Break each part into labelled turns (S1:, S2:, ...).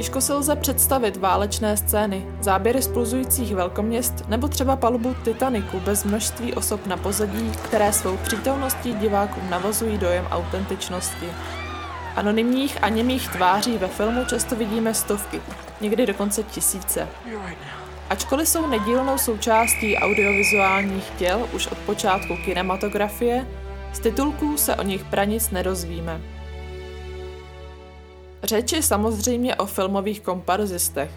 S1: Těžko se lze představit válečné scény, záběry spluzujících velkoměst nebo třeba palubu Titaniku bez množství osob na pozadí, které svou přítomností divákům navozují dojem autentičnosti. Anonymních a němých tváří ve filmu často vidíme stovky, někdy dokonce tisíce. Ačkoliv jsou nedílnou součástí audiovizuálních děl už od počátku kinematografie, z titulků se o nich pranic nedozvíme. Řeč je samozřejmě o filmových komparzistech.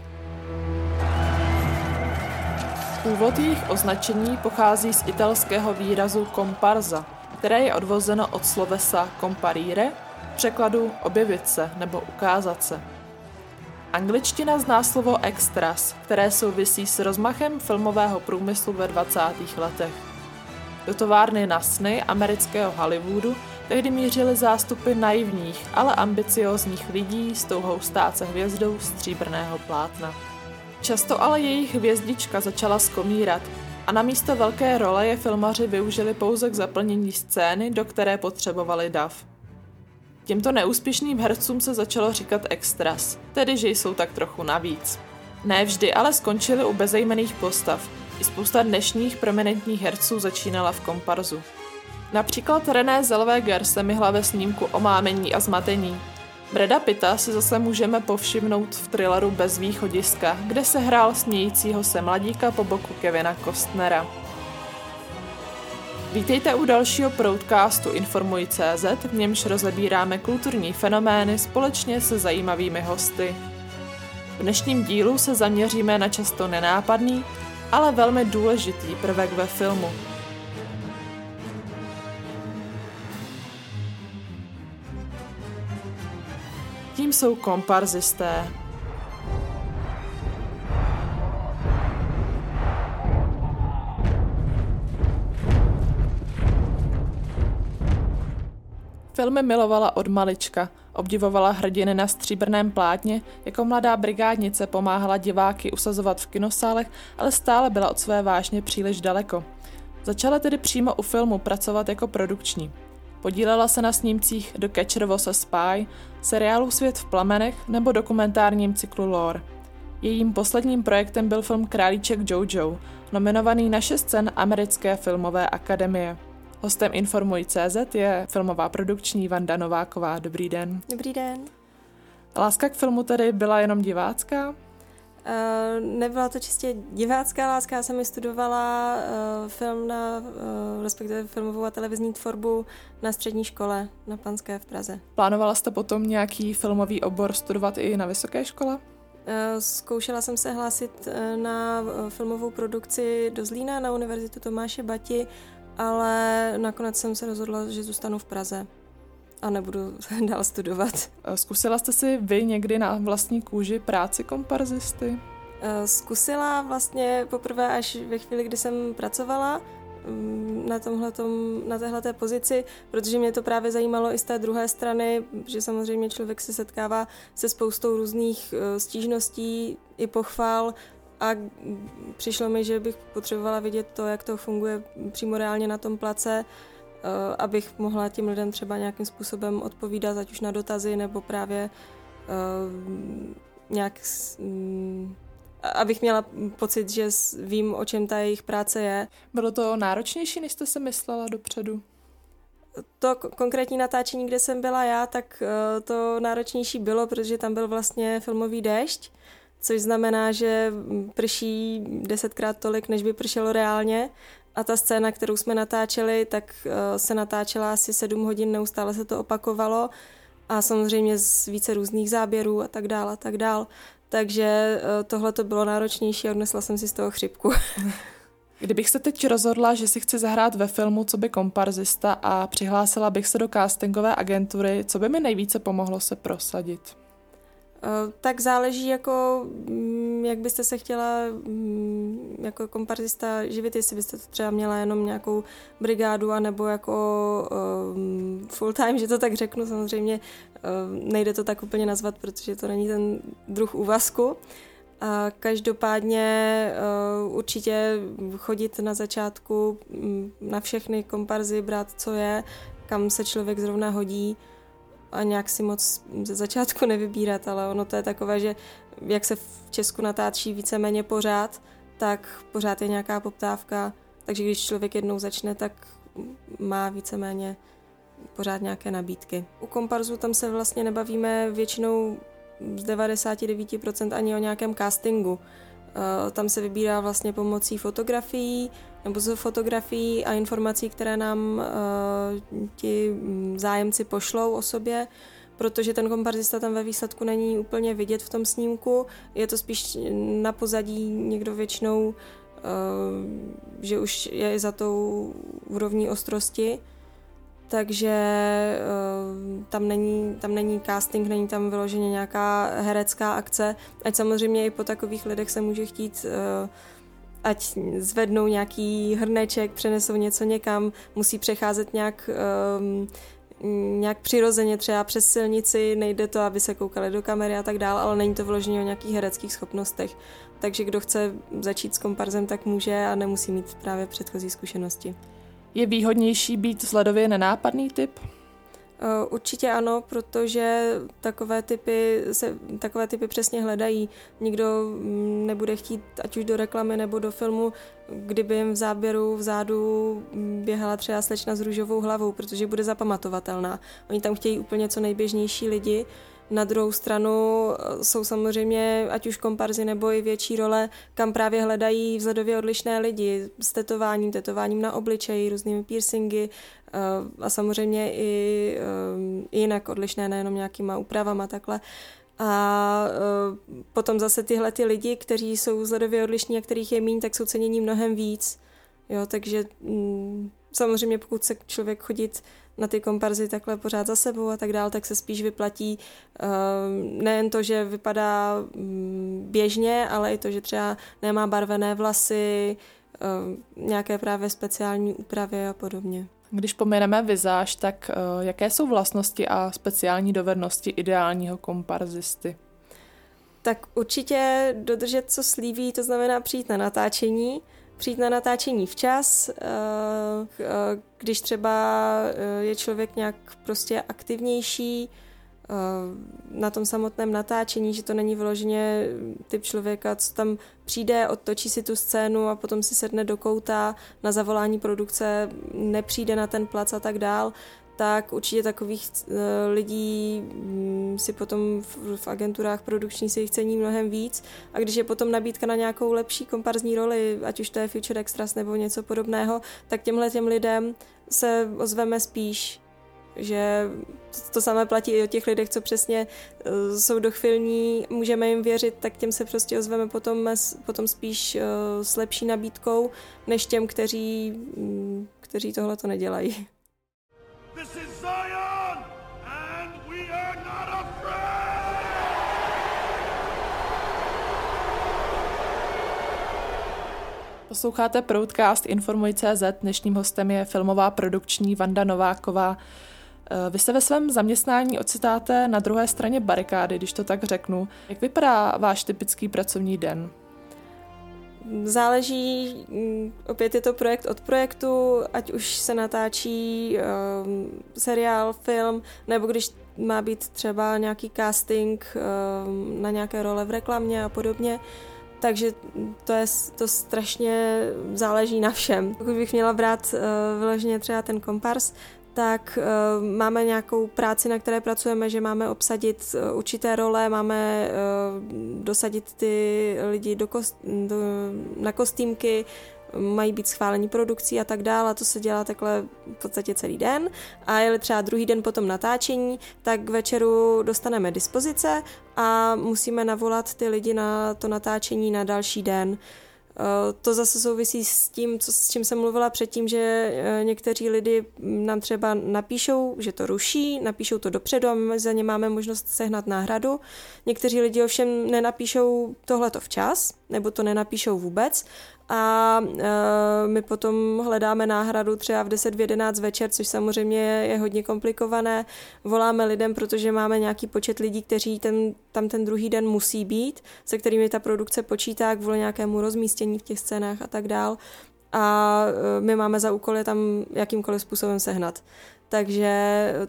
S1: Původ jejich označení pochází z italského výrazu komparza, které je odvozeno od slovesa comparire, překladu objevit se nebo ukázat se. Angličtina zná slovo extras, které souvisí s rozmachem filmového průmyslu ve 20. letech. Do továrny na sny amerického Hollywoodu tehdy mířily zástupy naivních, ale ambiciózních lidí s touhou stát se hvězdou stříbrného plátna. Často ale jejich hvězdička začala skomírat a na místo velké role je filmaři využili pouze k zaplnění scény, do které potřebovali dav. Těmto neúspěšným hercům se začalo říkat extras, tedy že jsou tak trochu navíc. Ne vždy ale skončili u bezejmených postav. I spousta dnešních prominentních herců začínala v komparzu. Například René Zellweger se myhla ve snímku Omámení a zmatení. Breda Pitta si zase můžeme povšimnout v thrilleru Bez východiska, kde se hrál smějícího se mladíka po boku Kevina Kostnera. Vítejte u dalšího proudcastu Informuj.cz, v němž rozebíráme kulturní fenomény společně se zajímavými hosty. V dnešním dílu se zaměříme na často nenápadný, ale velmi důležitý prvek ve filmu. Jsou komparzisté, Filmy milovala od malička, obdivovala hrdiny na stříbrném plátně, jako mladá brigádnice pomáhala diváky usazovat v kinosálech, ale stále byla od své vážně příliš daleko. Začala tedy přímo u filmu pracovat jako produkční. Podílela se na snímcích do Catcher was a Spy, seriálu Svět v plamenech nebo dokumentárním cyklu Lore. Jejím posledním projektem byl film Králíček Jojo, nominovaný na šest cen Americké filmové akademie. Hostem Informuj.cz je filmová produkční Vanda Nováková. Dobrý den.
S2: Dobrý den.
S1: Láska k filmu tedy byla jenom divácká? Uh,
S2: nebyla to čistě divácká láska, já jsem mi studovala uh, film na, uh, respektive filmovou a televizní tvorbu na střední škole na Panské v Praze.
S1: Plánovala jste potom nějaký filmový obor studovat i na vysoké škole?
S2: Zkoušela jsem se hlásit na filmovou produkci do Zlína na Univerzitu Tomáše Bati ale nakonec jsem se rozhodla, že zůstanu v Praze a nebudu dál studovat.
S1: Zkusila jste si vy někdy na vlastní kůži práci komparzisty?
S2: Zkusila vlastně poprvé až ve chvíli, kdy jsem pracovala mm, na, tomhletom, na téhleté pozici, protože mě to právě zajímalo i z té druhé strany, že samozřejmě člověk se setkává se spoustou různých e, stížností i pochval a přišlo mi, že bych potřebovala vidět to, jak to funguje přímo reálně na tom place, abych mohla těm lidem třeba nějakým způsobem odpovídat, ať už na dotazy, nebo právě eh, nějak mm, abych měla pocit, že vím, o čem ta jejich práce je.
S1: Bylo to náročnější, než jste se myslela dopředu?
S2: To konkrétní natáčení, kde jsem byla já, tak eh, to náročnější bylo, protože tam byl vlastně filmový déšť, což znamená, že prší desetkrát tolik, než by pršelo reálně. A ta scéna, kterou jsme natáčeli, tak eh, se natáčela asi sedm hodin, neustále se to opakovalo a samozřejmě z více různých záběrů a tak dál a tak dál. Takže eh, tohle to bylo náročnější a odnesla jsem si z toho chřipku.
S1: Kdybych se teď rozhodla, že si chci zahrát ve filmu co by komparzista a přihlásila bych se do castingové agentury, co by mi nejvíce pomohlo se prosadit?
S2: Eh, tak záleží, jako, mm, jak byste se chtěla mm, jako komparzista živit, jestli byste to třeba měla jenom nějakou brigádu, anebo jako um, full time, že to tak řeknu, samozřejmě um, nejde to tak úplně nazvat, protože to není ten druh úvazku. A každopádně určitě chodit na začátku um, na všechny komparzy, brát, co je, kam se člověk zrovna hodí, a nějak si moc ze začátku nevybírat, ale ono to je takové, že jak se v Česku natáčí víceméně pořád, tak pořád je nějaká poptávka, takže když člověk jednou začne, tak má víceméně pořád nějaké nabídky. U komparzu tam se vlastně nebavíme většinou z 99% ani o nějakém castingu. Eh, tam se vybírá vlastně pomocí fotografií nebo z fotografií a informací, které nám eh, ti zájemci pošlou o sobě, protože ten komparzista tam ve výsledku není úplně vidět v tom snímku. Je to spíš na pozadí někdo většinou, eh, že už je za tou úrovní ostrosti takže uh, tam, není, tam není casting, není tam vyloženě nějaká herecká akce, ať samozřejmě i po takových lidech se může chtít uh, ať zvednou nějaký hrneček, přenesou něco někam, musí přecházet nějak, um, nějak přirozeně třeba přes silnici, nejde to, aby se koukali do kamery a tak dále, ale není to vloženě o nějakých hereckých schopnostech. Takže kdo chce začít s komparzem, tak může a nemusí mít právě předchozí zkušenosti.
S1: Je výhodnější být vzhledově nenápadný typ?
S2: Eh, určitě ano, protože takové typy, se, takové typy přesně hledají. Nikdo mm, nebude chtít, ať už do reklamy nebo do filmu, kdyby jim v záběru vzadu mm, běhala třeba slečna s růžovou hlavou, protože bude zapamatovatelná. Oni tam chtějí úplně co nejběžnější lidi, na druhou stranu eh, jsou samozřejmě ať už komparzy nebo i větší role, kam právě hledají vzhledově odlišné lidi s tetováním, tetováním na obličeji, různými piercingy a samozřejmě i, eh, i jinak odlišné, nejenom nějakýma úpravama takhle. A potom zase tyhle ty lidi, kteří jsou vzhledově odlišní a kterých je míň, tak jsou cenění mnohem víc. Jo, takže mm, samozřejmě pokud se člověk chodit na ty komparzy takhle pořád za sebou a tak dál, tak se spíš vyplatí nejen to, že vypadá um, běžně, ale i to, že třeba nemá barvené vlasy, nějaké právě speciální úpravy a podobně.
S1: Když pomineme vizáž, tak uh, jaké jsou vlastnosti a speciální dovednosti ideálního komparzisty?
S2: Tak určitě dodržet, co slíbí, to znamená přijít na natáčení, přijít na natáčení včas, eh, eh, když třeba eh, je člověk nějak prostě aktivnější na tom samotném natáčení, že to není vyloženě typ člověka, co tam přijde, odtočí si tu scénu a potom si sedne do kouta na zavolání produkce, nepřijde na ten plac a tak dál, tak určitě takových uh, lidí um, si potom v, v agenturách produkční si jich cení mnohem víc. A když je potom nabídka na nějakou lepší komparzní roli, ať už to je Future Extras nebo něco podobného, tak těmhle těm lidem se ozveme spíš že to samé platí i o těch lidech, co přesně uh, jsou dochvilní, můžeme jim věřit, tak těm se prostě ozveme potom, potom spíš uh, s lepší nabídkou, než těm, kteří, um, kteří tohle to nedělají. This is Zion, and we are not afraid!
S1: Posloucháte Proudcast Informuj.cz. Dnešním hostem je filmová produkční Vanda Nováková. Eh, vy se ve svém zaměstnání ocitáte na druhé straně barikády, když to tak řeknu. Jak vypadá váš typický pracovní den?
S2: Záleží, mm, opět je to projekt od projektu, ať už se natáčí um, seriál, film, nebo když má být třeba nějaký casting um, na nějaké role v reklamě a podobně. Takže to je to strašně záleží na všem. Pokud bych měla brát uh, vyloženě třeba ten kompars, tak uh, máme nějakou práci, na které pracujeme, že máme obsadit uh, určité role, máme uh, dosadit ty lidi do kost, do, na kostýmky, mají být schválení produkcí a tak dále. A to se dělá takhle v podstatě celý den. A je třeba druhý den potom natáčení, tak k večeru dostaneme dispozice a musíme navolat ty lidi na to natáčení na další den. Eh, to zase souvisí s tím, co, s čím jsem mluvila předtím, že eh, někteří lidi nám třeba napíšou, že to ruší, napíšou to dopředu a my za ně máme možnost sehnat náhradu. Někteří lidi ovšem nenapíšou tohleto včas, nebo to nenapíšou vůbec a e, my potom hledáme náhradu třeba v 10 v 11 večer, což samozřejmě je hodně komplikované. Voláme lidem, protože máme nějaký počet lidí, kteří ten, tam ten druhý den musí být, se kterými ta produkce počítá kvůli nějakému rozmístění v těch scénách a tak dál. A e, my máme za úkol je tam jakýmkoliv způsobem sehnat. takže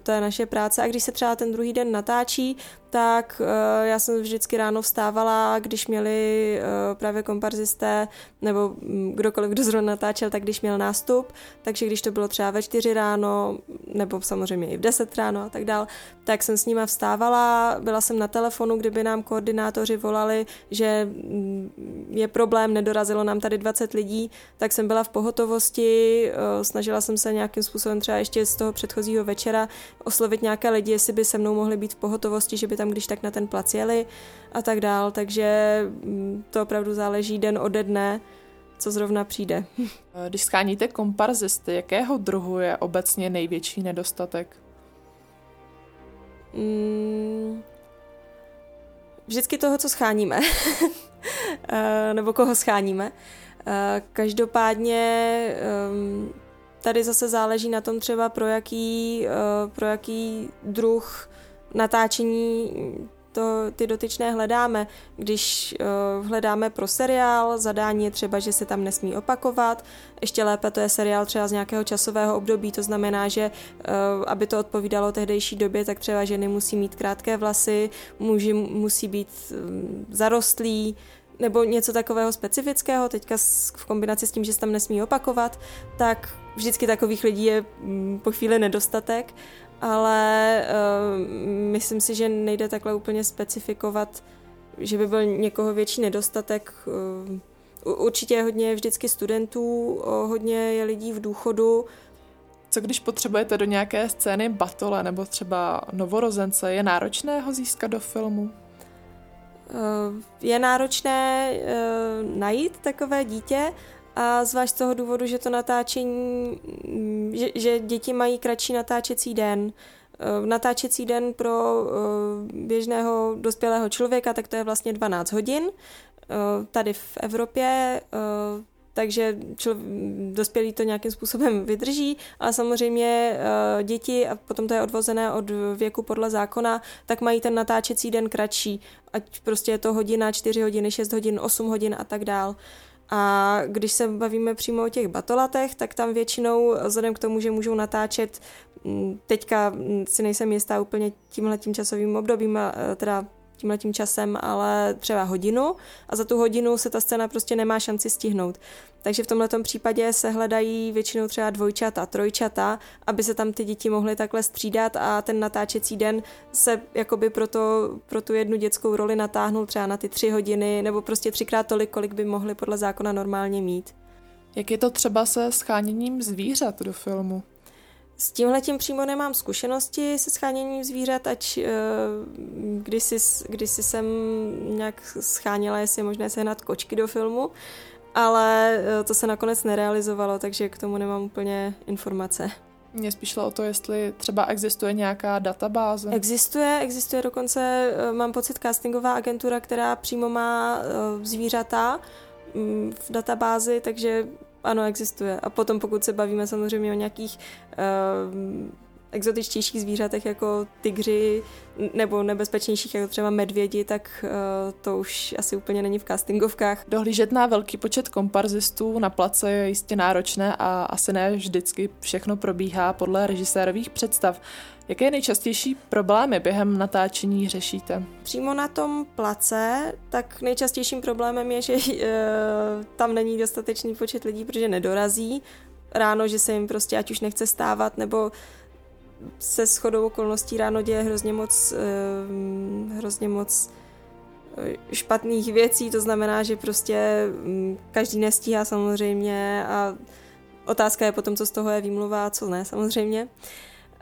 S2: to je naše práce. A když se třeba ten druhý den natáčí, tak uh, já jsem vždycky ráno vstávala, když měli uh, právě komparzisté nebo um, kdokoliv, kdo zrovna natáčel, tak když měl nástup, takže když to bylo třeba ve čtyři ráno, nebo samozřejmě i v deset ráno a tak dál, tak jsem s nima vstávala, byla jsem na telefonu, kdyby nám koordinátoři volali, že mm, je problém, nedorazilo nám tady 20 lidí, tak jsem byla v pohotovosti, uh, snažila jsem se nějakým způsobem třeba ještě z toho předchozího večera oslovit nějaké lidi, jestli by se mnou mohli být v pohotovosti, že by tam když tak na ten plac jeli a tak dál, takže mm, to opravdu záleží den ode dne, co zrovna přijde.
S1: Když scháníte komparzisty, jakého druhu je obecně největší nedostatek?
S2: Mm, vždycky toho, co scháníme. Eh, nebo koho scháníme. Eh, každopádně ehm, tady zase záleží na tom třeba pro jaký, eh, pro jaký druh natáčení to, ty dotyčné hledáme. Když uh, hledáme pro seriál, zadání je třeba, že se tam nesmí opakovat. Ještě lépe to je seriál třeba z nějakého časového období, to znamená, že uh, aby to odpovídalo tehdejší době, tak třeba ženy musí mít krátké vlasy, muži musí být um, zarostlí, nebo něco takového specifického, teďka v kombinaci s tím, že se tam nesmí opakovat, tak vždycky takových lidí je mm, po chvíli nedostatek ale uh, myslím si, že nejde takhle úplně specifikovat, že by byl někoho větší nedostatek. Uh, určitě je hodně vždycky studentů, hodně je lidí v důchodu.
S1: Co když potřebujete do nějaké scény batole nebo třeba novorozence, je náročné ho získat do filmu?
S2: Je náročné najít takové dítě, a zvlášť z toho důvodu, že to natáčení, mm, že, že děti mají kratší natáčecí den. Eh, natáčecí den pro eh, běžného dospělého člověka, tak to je vlastně 12 hodin. Eh, tady v Evropě takže člo, dospělí to nějakým způsobem vydrží, ale samozřejmě děti, a potom to je odvozené od věku podle zákona, tak mají ten natáčecí den kratší, ať prostě je to hodina, 4 hodiny, 6 hodin, 8 hodin a tak dál. A když se bavíme přímo o těch batolatech, tak tam většinou, vzhledem k tomu, že můžou natáčet, teďka si nejsem jistá úplně tímhletím časovým obdobím, teda tímhletím časem, ale třeba hodinu a za tu hodinu se ta scéna prostě nemá šanci stihnout. Takže v tomhle případě se hledají většinou třeba dvojčata, trojčata, aby se tam ty děti mohly takhle střídat a ten natáčecí den se jakoby pro, to, pro tu jednu dětskou roli natáhnul třeba na ty tři hodiny nebo prostě třikrát tolik, kolik by mohli podle zákona normálně mít.
S1: Jak je to třeba se scháněním zvířat do filmu?
S2: S tímhletím přímo nemám zkušenosti se scháněním zvířat, ať uh, když, si, když si jsem nějak scháněla, jestli je možné sehnat kočky do filmu, ale uh, to se nakonec nerealizovalo, takže k tomu nemám úplně informace.
S1: Mě spíš šlo o to, jestli třeba existuje nějaká databáze.
S2: Existuje, existuje dokonce, uh, mám pocit, castingová agentura, která přímo má zvířata mm, v databázi, takže ano, existuje. A potom, pokud se bavíme samozřejmě o nějakých uh, exotičtějších zvířatech jako tygři nebo nebezpečnějších jako třeba medvědi, tak uh, to už asi úplně není v castingovkách.
S1: Dohlížet na velký počet komparzistů na place je jistě náročné a asi ne vždycky všechno probíhá podle režisérových představ. Jaké nejčastější problémy během natáčení řešíte?
S2: Přímo na tom place, tak nejčastějším problémem je, že e, tam není dostatečný počet lidí, protože nedorazí ráno, že se jim prostě ať už nechce stávat, nebo se shodou okolností ráno děje hrozně moc, e, hrozně moc eh, špatných věcí, to znamená, že prostě mm, každý nestíhá samozřejmě a otázka je potom, co z toho je výmluva a co ne samozřejmě.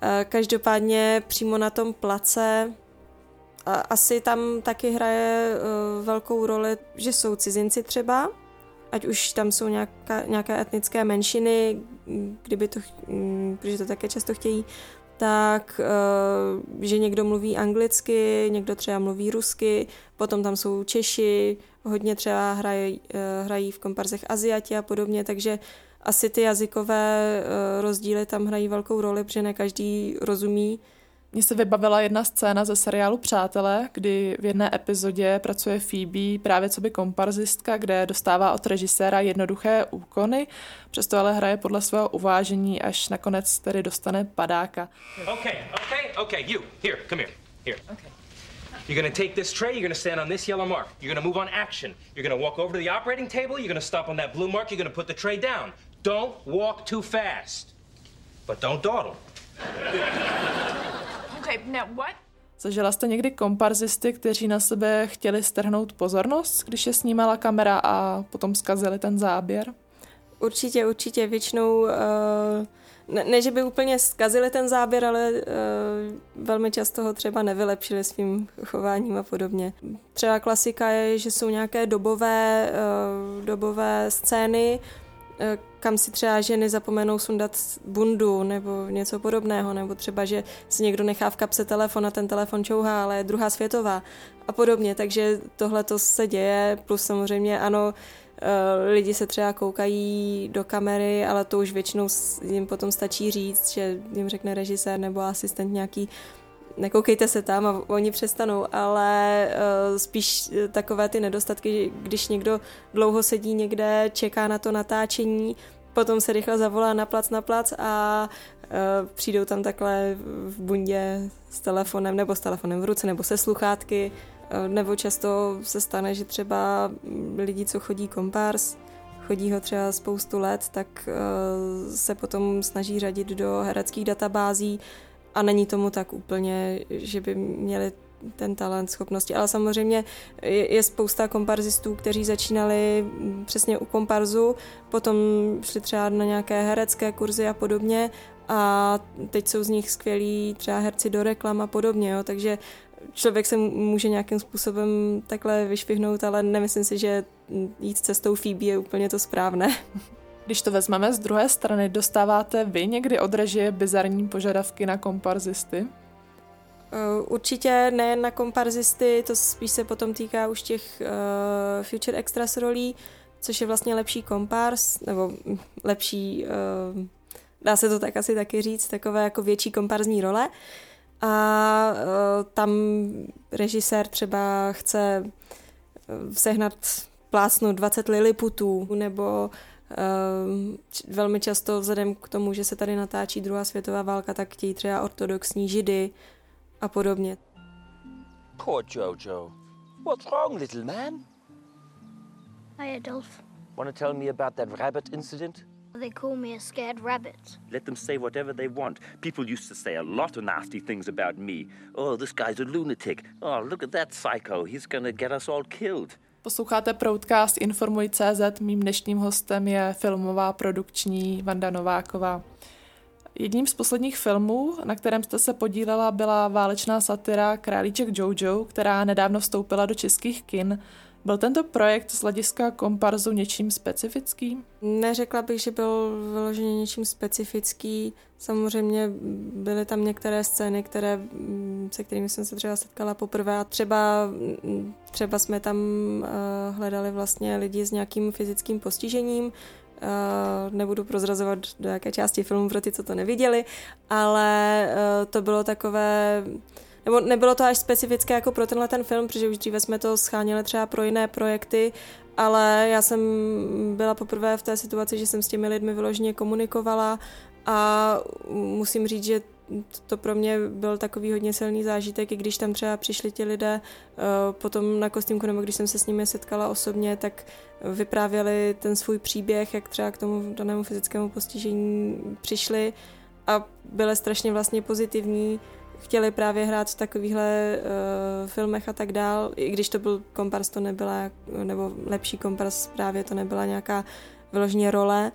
S2: Eh, každopádně přímo na tom place asi tam taky hraje eh, velkou roli, že jsou cizinci třeba, ať už tam jsou nějaká, nějaké etnické menšiny, kdyby to, mm, protože to také často chtějí, tak, eh, že někdo mluví anglicky, někdo třeba mluví rusky, potom tam jsou Češi, hodně třeba hrají, hrají v komparzech Aziati a podobně, takže asi ty jazykové eh, rozdíly tam hrají velkou roli, protože ne každý rozumí
S1: Mně se vybavila jedna scéna ze seriálu Přátelé, kdy v jedné epizodě pracuje Phoebe právě co by komparzistka, kde dostává od režiséra jednoduché úkony, přesto ale hraje podle svého uvážení, až nakonec tedy dostane padáka. Okay, okay, okay, you, here, come here, here. Okay. You're gonna take this tray, you're gonna stand on this yellow mark. You're gonna move on action. You're gonna walk over to the operating table, you're gonna stop on that blue mark, you're gonna put the tray down. Don't walk too fast. But don't dawdle. Okay, now what? Zažila jste někdy komparzisty, kteří na sebe chtěli strhnout pozornost, když je snímala kamera a potom zkazili ten záběr?
S2: Určitě, určitě. Většinou, uh, ne, ne, že by úplně zkazili ten záběr, ale uh, velmi často ho třeba nevylepšili svým chováním a podobně. Třeba klasika je, že jsou nějaké dobové, uh, dobové scény, Eh, kam si třeba ženy zapomenou sundat bundu nebo něco podobného, nebo třeba, že si někdo nechá v kapse telefon a ten telefon čouhá, ale je druhá světová a podobně, takže tohle to se děje, plus samozřejmě ano, eh, lidi se třeba koukají do kamery, ale to už většinou jim potom stačí říct, že jim řekne režisér nebo asistent nějaký, nekoukejte se tam a oni přestanou, ale uh, spíš eh, takové ty nedostatky, když někdo dlouho sedí někde, čeká na to natáčení, potom se rychle zavolá na plac na plac a uh, přijdou tam takhle v bundě s telefonem nebo s telefonem v ruce nebo se sluchátky, nebo často se stane, že třeba lidi, co chodí kompárs, chodí ho třeba spoustu let, tak se potom snaží řadit do hereckých databází, a není tomu tak úplně, že by měli ten talent, schopnosti. Ale samozřejmě je, je spousta komparzistů, kteří začínali přesně u komparzu, potom šli třeba na nějaké herecké kurzy a podobně a teď jsou z nich skvělí třeba herci do reklam a podobně, jo, takže člověk se může nějakým způsobem takhle vyšvihnout, ale nemyslím si, že jít cestou Phoebe je úplně to správné.
S1: Když to vezmeme z druhé strany, dostáváte vy někdy od režie bizarní požadavky na komparzisty?
S2: Eh, určitě ne na komparzisty, to spíš se potom týká už těch uh, Future Extras rolí, což je vlastně lepší kompars, nebo lepší, uh, dá se to tak asi taky říct, takové jako větší komparzní role. A uh, tam režisér třeba chce sehnat plásnu 20 liliputů, nebo Ehm, velmi často vzhledem k tomu, že se tady natáčí druhá světová válka, tak chtějí třeba ortodoxní židy a podobně. Poor Jojo. What's wrong, little man? Hi, Adolf. Want to tell me about that rabbit incident? They call me a scared rabbit. Let them say whatever they want. People used to say a lot of nasty things about me. Oh, this guy's a lunatic. Oh, look at that psycho. He's gonna get us all killed.
S1: Posloucháte Proudcast Informuj.cz, mým dnešním hostem je filmová produkční Vanda Nováková. Jedním z posledních filmů, na kterém jste se podílela, byla válečná satira Králíček Jojo, která nedávno vstoupila do českých kin. Byl tento projekt z hlediska komparzu něčím specifickým?
S2: Neřekla bych, že byl vyloženě něčím specifický. Samozřejmě byly tam některé scény, které, se kterými jsem se třeba setkala poprvé a třeba, třeba jsme tam uh, hledali vlastně lidi s nějakým fyzickým postižením, Uh, nebudu prozrazovat do jaké části filmu pro ty, co to neviděli, ale uh, to bylo takové nebo nebylo to až specifické jako pro tenhle ten film, protože už dříve jsme to scháněli třeba pro jiné projekty, ale já jsem byla poprvé v té situaci, že jsem s těmi lidmi vyloženě komunikovala a musím říct, že to pro mě byl takový hodně silný zážitek, i když tam třeba přišli ti lidé uh, potom na kostýmku, nebo když jsem se s nimi setkala osobně, tak vyprávěli ten svůj příběh, jak třeba k tomu danému fyzickému postižení přišli a byly strašně vlastně pozitivní chtěli právě hrát v takovýchhle uh, filmech a tak dál, i když to byl kompars, to nebyla, nebo lepší kompars právě to nebyla nějaká vyloženě role,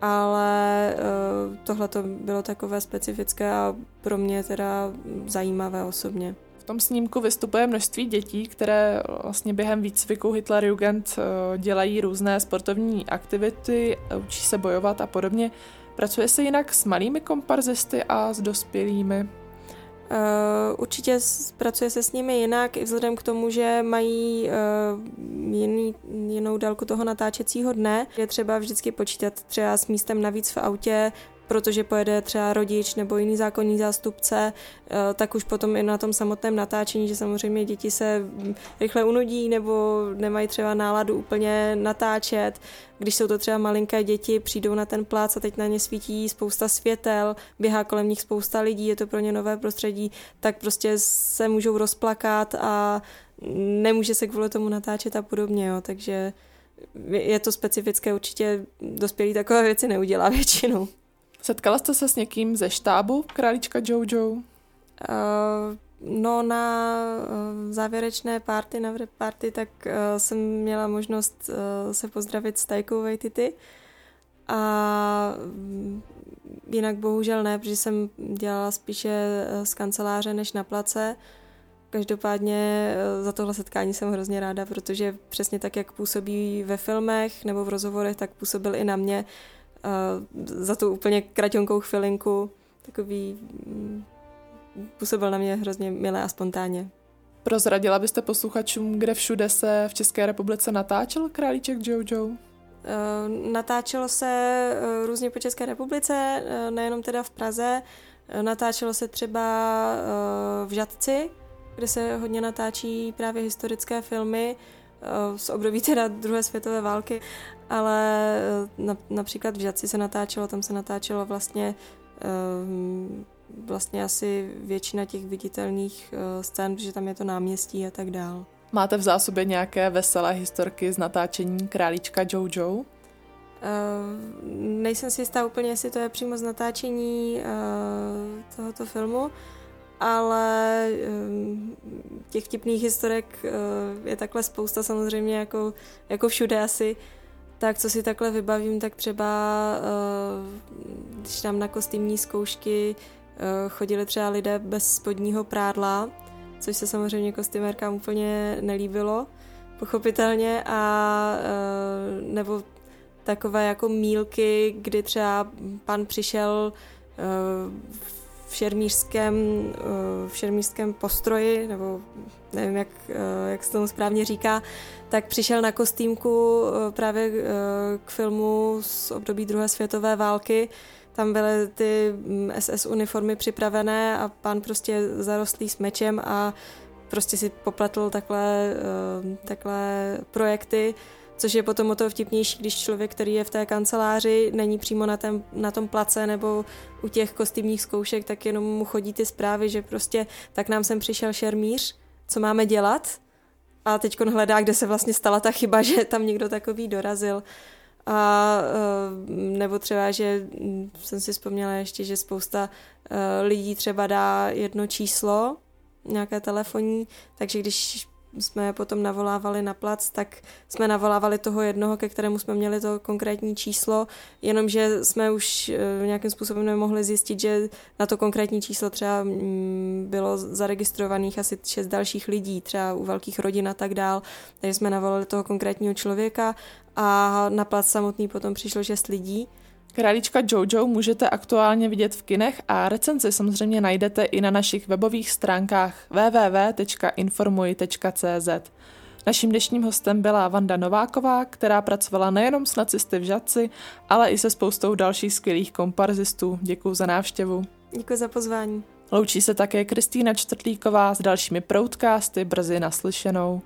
S2: ale uh, tohle to bylo takové specifické a pro mě teda zajímavé osobně.
S1: V tom snímku vystupuje množství dětí, které vlastně během výcviku Hitlerjugend uh, dělají různé sportovní aktivity, učí se bojovat a podobně. Pracuje se jinak s malými komparzisty a s dospělými?
S2: Uh, určitě pracuje se s nimi jinak, i vzhledem k tomu, že mají uh, jiný, jinou délku toho natáčecího dne. Je třeba vždycky počítat třeba s místem navíc v autě, protože pojede třeba rodič nebo jiný zákonní zástupce, eh, tak už potom i na tom samotném natáčení, že samozřejmě děti se rychle unudí nebo nemají třeba náladu úplně natáčet. Když jsou to třeba malinké děti, přijdou na ten plác a teď na ně svítí spousta světel, běhá kolem nich spousta lidí, je to pro ně nové prostředí, tak prostě se můžou rozplakat a nemůže se kvůli tomu natáčet a podobně, jo. takže je to specifické, určitě dospělý takové věci neudělá většinou.
S1: Setkala jste se s někým ze štábu Králička Jojo? Uh,
S2: no na uh, závěrečné party, na party, tak uh, jsem měla možnost uh, se pozdravit s Tajkou Vejtity a um, jinak bohužel ne, protože jsem dělala spíše z kanceláře než na place. Každopádně za tohle setkání jsem hrozně ráda, protože přesně tak, jak působí ve filmech nebo v rozhovorech, tak působil i na mě za tu úplně kraťonkou chvilinku takový mm, působil na mě hrozně milé a spontánně.
S1: Prozradila byste posluchačům, kde všude se v České republice natáčel Králíček Jojo?
S2: Natáčelo se různě po České republice, nejenom teda v Praze. Natáčelo se třeba v Žadci, kde se hodně natáčí právě historické filmy z období teda druhé světové války ale eh, na, například v Žadci se natáčelo, tam se natáčelo vlastně eh, vlastně asi většina těch viditelných eh, scén, protože tam je to náměstí a tak dál.
S1: Máte v zásobě nějaké veselé historky z natáčení Králíčka Jojo? Uh,
S2: nejsem si jistá úplně, jestli to je přímo z natáčení uh, tohoto filmu, ale um, těch tipných historek uh, je takhle spousta samozřejmě jako, jako všude asi. Tak co si takhle vybavím, tak třeba eh, když tam na kostýmní zkoušky eh, chodili třeba lidé bez spodního prádla, což se samozřejmě kostymérkám úplně nelíbilo, pochopitelně, a eh, nebo takové jako mílky, kdy třeba pan přišel v šermířském, v šermířském postroji, nebo nevím, jak, jak se tomu správně říká, tak přišel na kostýmku eh, právě eh, k filmu z období druhé světové války. Tam byly ty SS mm, uniformy připravené a pán prostě zarostlý s mečem a prostě si popletl takhle, eh, takhle projekty, což je potom o to vtipnější, když člověk, který je v té kanceláři, není přímo na, ten, na tom place nebo u těch kostýmních zkoušek, tak jenom mu chodí ty zprávy, že prostě tak nám sem přišel šermíř, co máme dělat? a teď hledá, kde se vlastně stala ta chyba, že tam někdo takový dorazil. A eh, nebo třeba, že hm, jsem si vzpomněla ještě, že spousta eh, lidí třeba dá jedno číslo, nějaké telefonní, takže když jsme potom navolávali na plac, tak jsme navolávali toho jednoho, ke kterému jsme měli to konkrétní číslo, jenomže jsme už eh, nějakým způsobem nemohli zjistit, že na to konkrétní číslo třeba mm, bylo zaregistrovaných asi šest dalších lidí, třeba u velkých rodin a tak dál, takže jsme navolali toho konkrétního člověka a na plac samotný potom přišlo šest lidí,
S1: Králička Jojo můžete aktuálně vidět v kinech a recenzi samozřejmě najdete i na našich webových stránkách www.informuj.cz. Naším dnešním hostem byla Vanda Nováková, která pracovala nejenom s nacisty v Žadci, ale i se spoustou dalších skvělých komparzistů. Děkuji za návštěvu.
S2: Děkuji za pozvání.
S1: Loučí se také Kristýna Čtvrtlíková s dalšími proudcasty brzy naslyšenou.